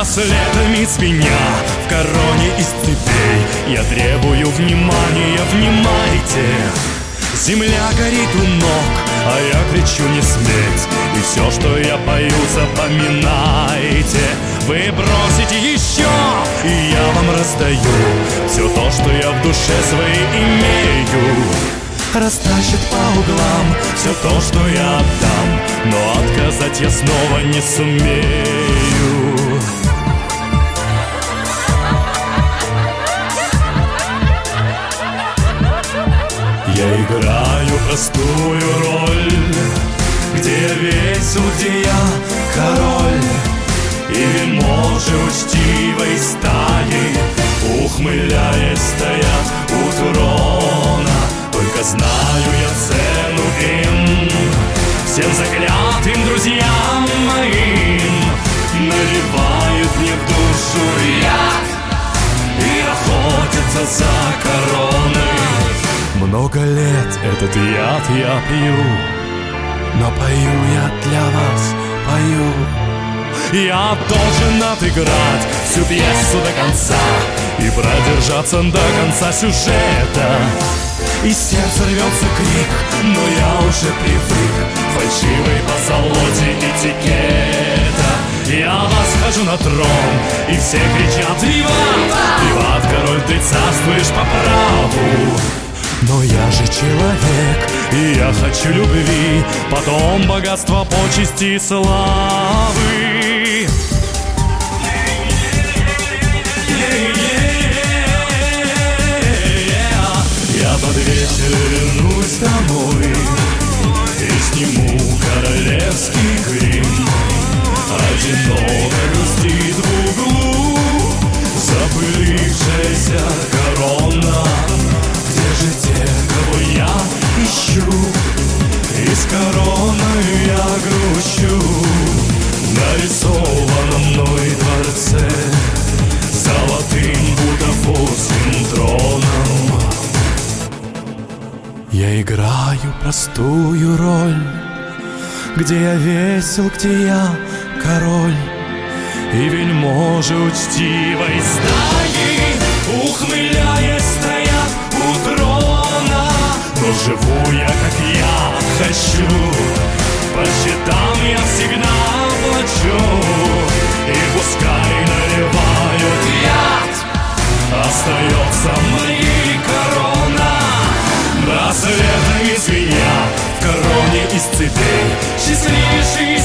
браслетами звеня В короне из цепей. Я требую внимания, внимайте. Земля горит у ног, а я кричу не сметь! И все, что я пою, запоминайте. Вы бросите еще, и я вам раздаю Все то, что я в душе своей имею. Растащит по углам все то, что я отдам Но отказать я снова не сумею Я играю простую роль Где весел, где я король И вельможи учтивой стаи Ухмыляясь стоят у трона. Только знаю я цену им Всем заклятым друзьям моим. Наливают мне в душу яд И охотятся за короной много лет этот яд я пью Но пою я для вас, пою. Я должен отыграть всю пьесу до конца И продержаться до конца сюжета. И сердце рвется крик, но я уже привык. Фальшивой позолоте этикета. Я восхожу на трон, и все кричат «Виват! Же человек, и я хочу любви, потом богатства, почести и славы. Я под вечер вернусь домой И сниму королевский грим Я играю простую роль Где я весел, где я король И вельможи учтивой стаи Ухмыляясь стоят у трона. Но живу я, как я хочу По счетам я всегда плачу И пускай наливают яд. Остается моей из цепей Счастливейший из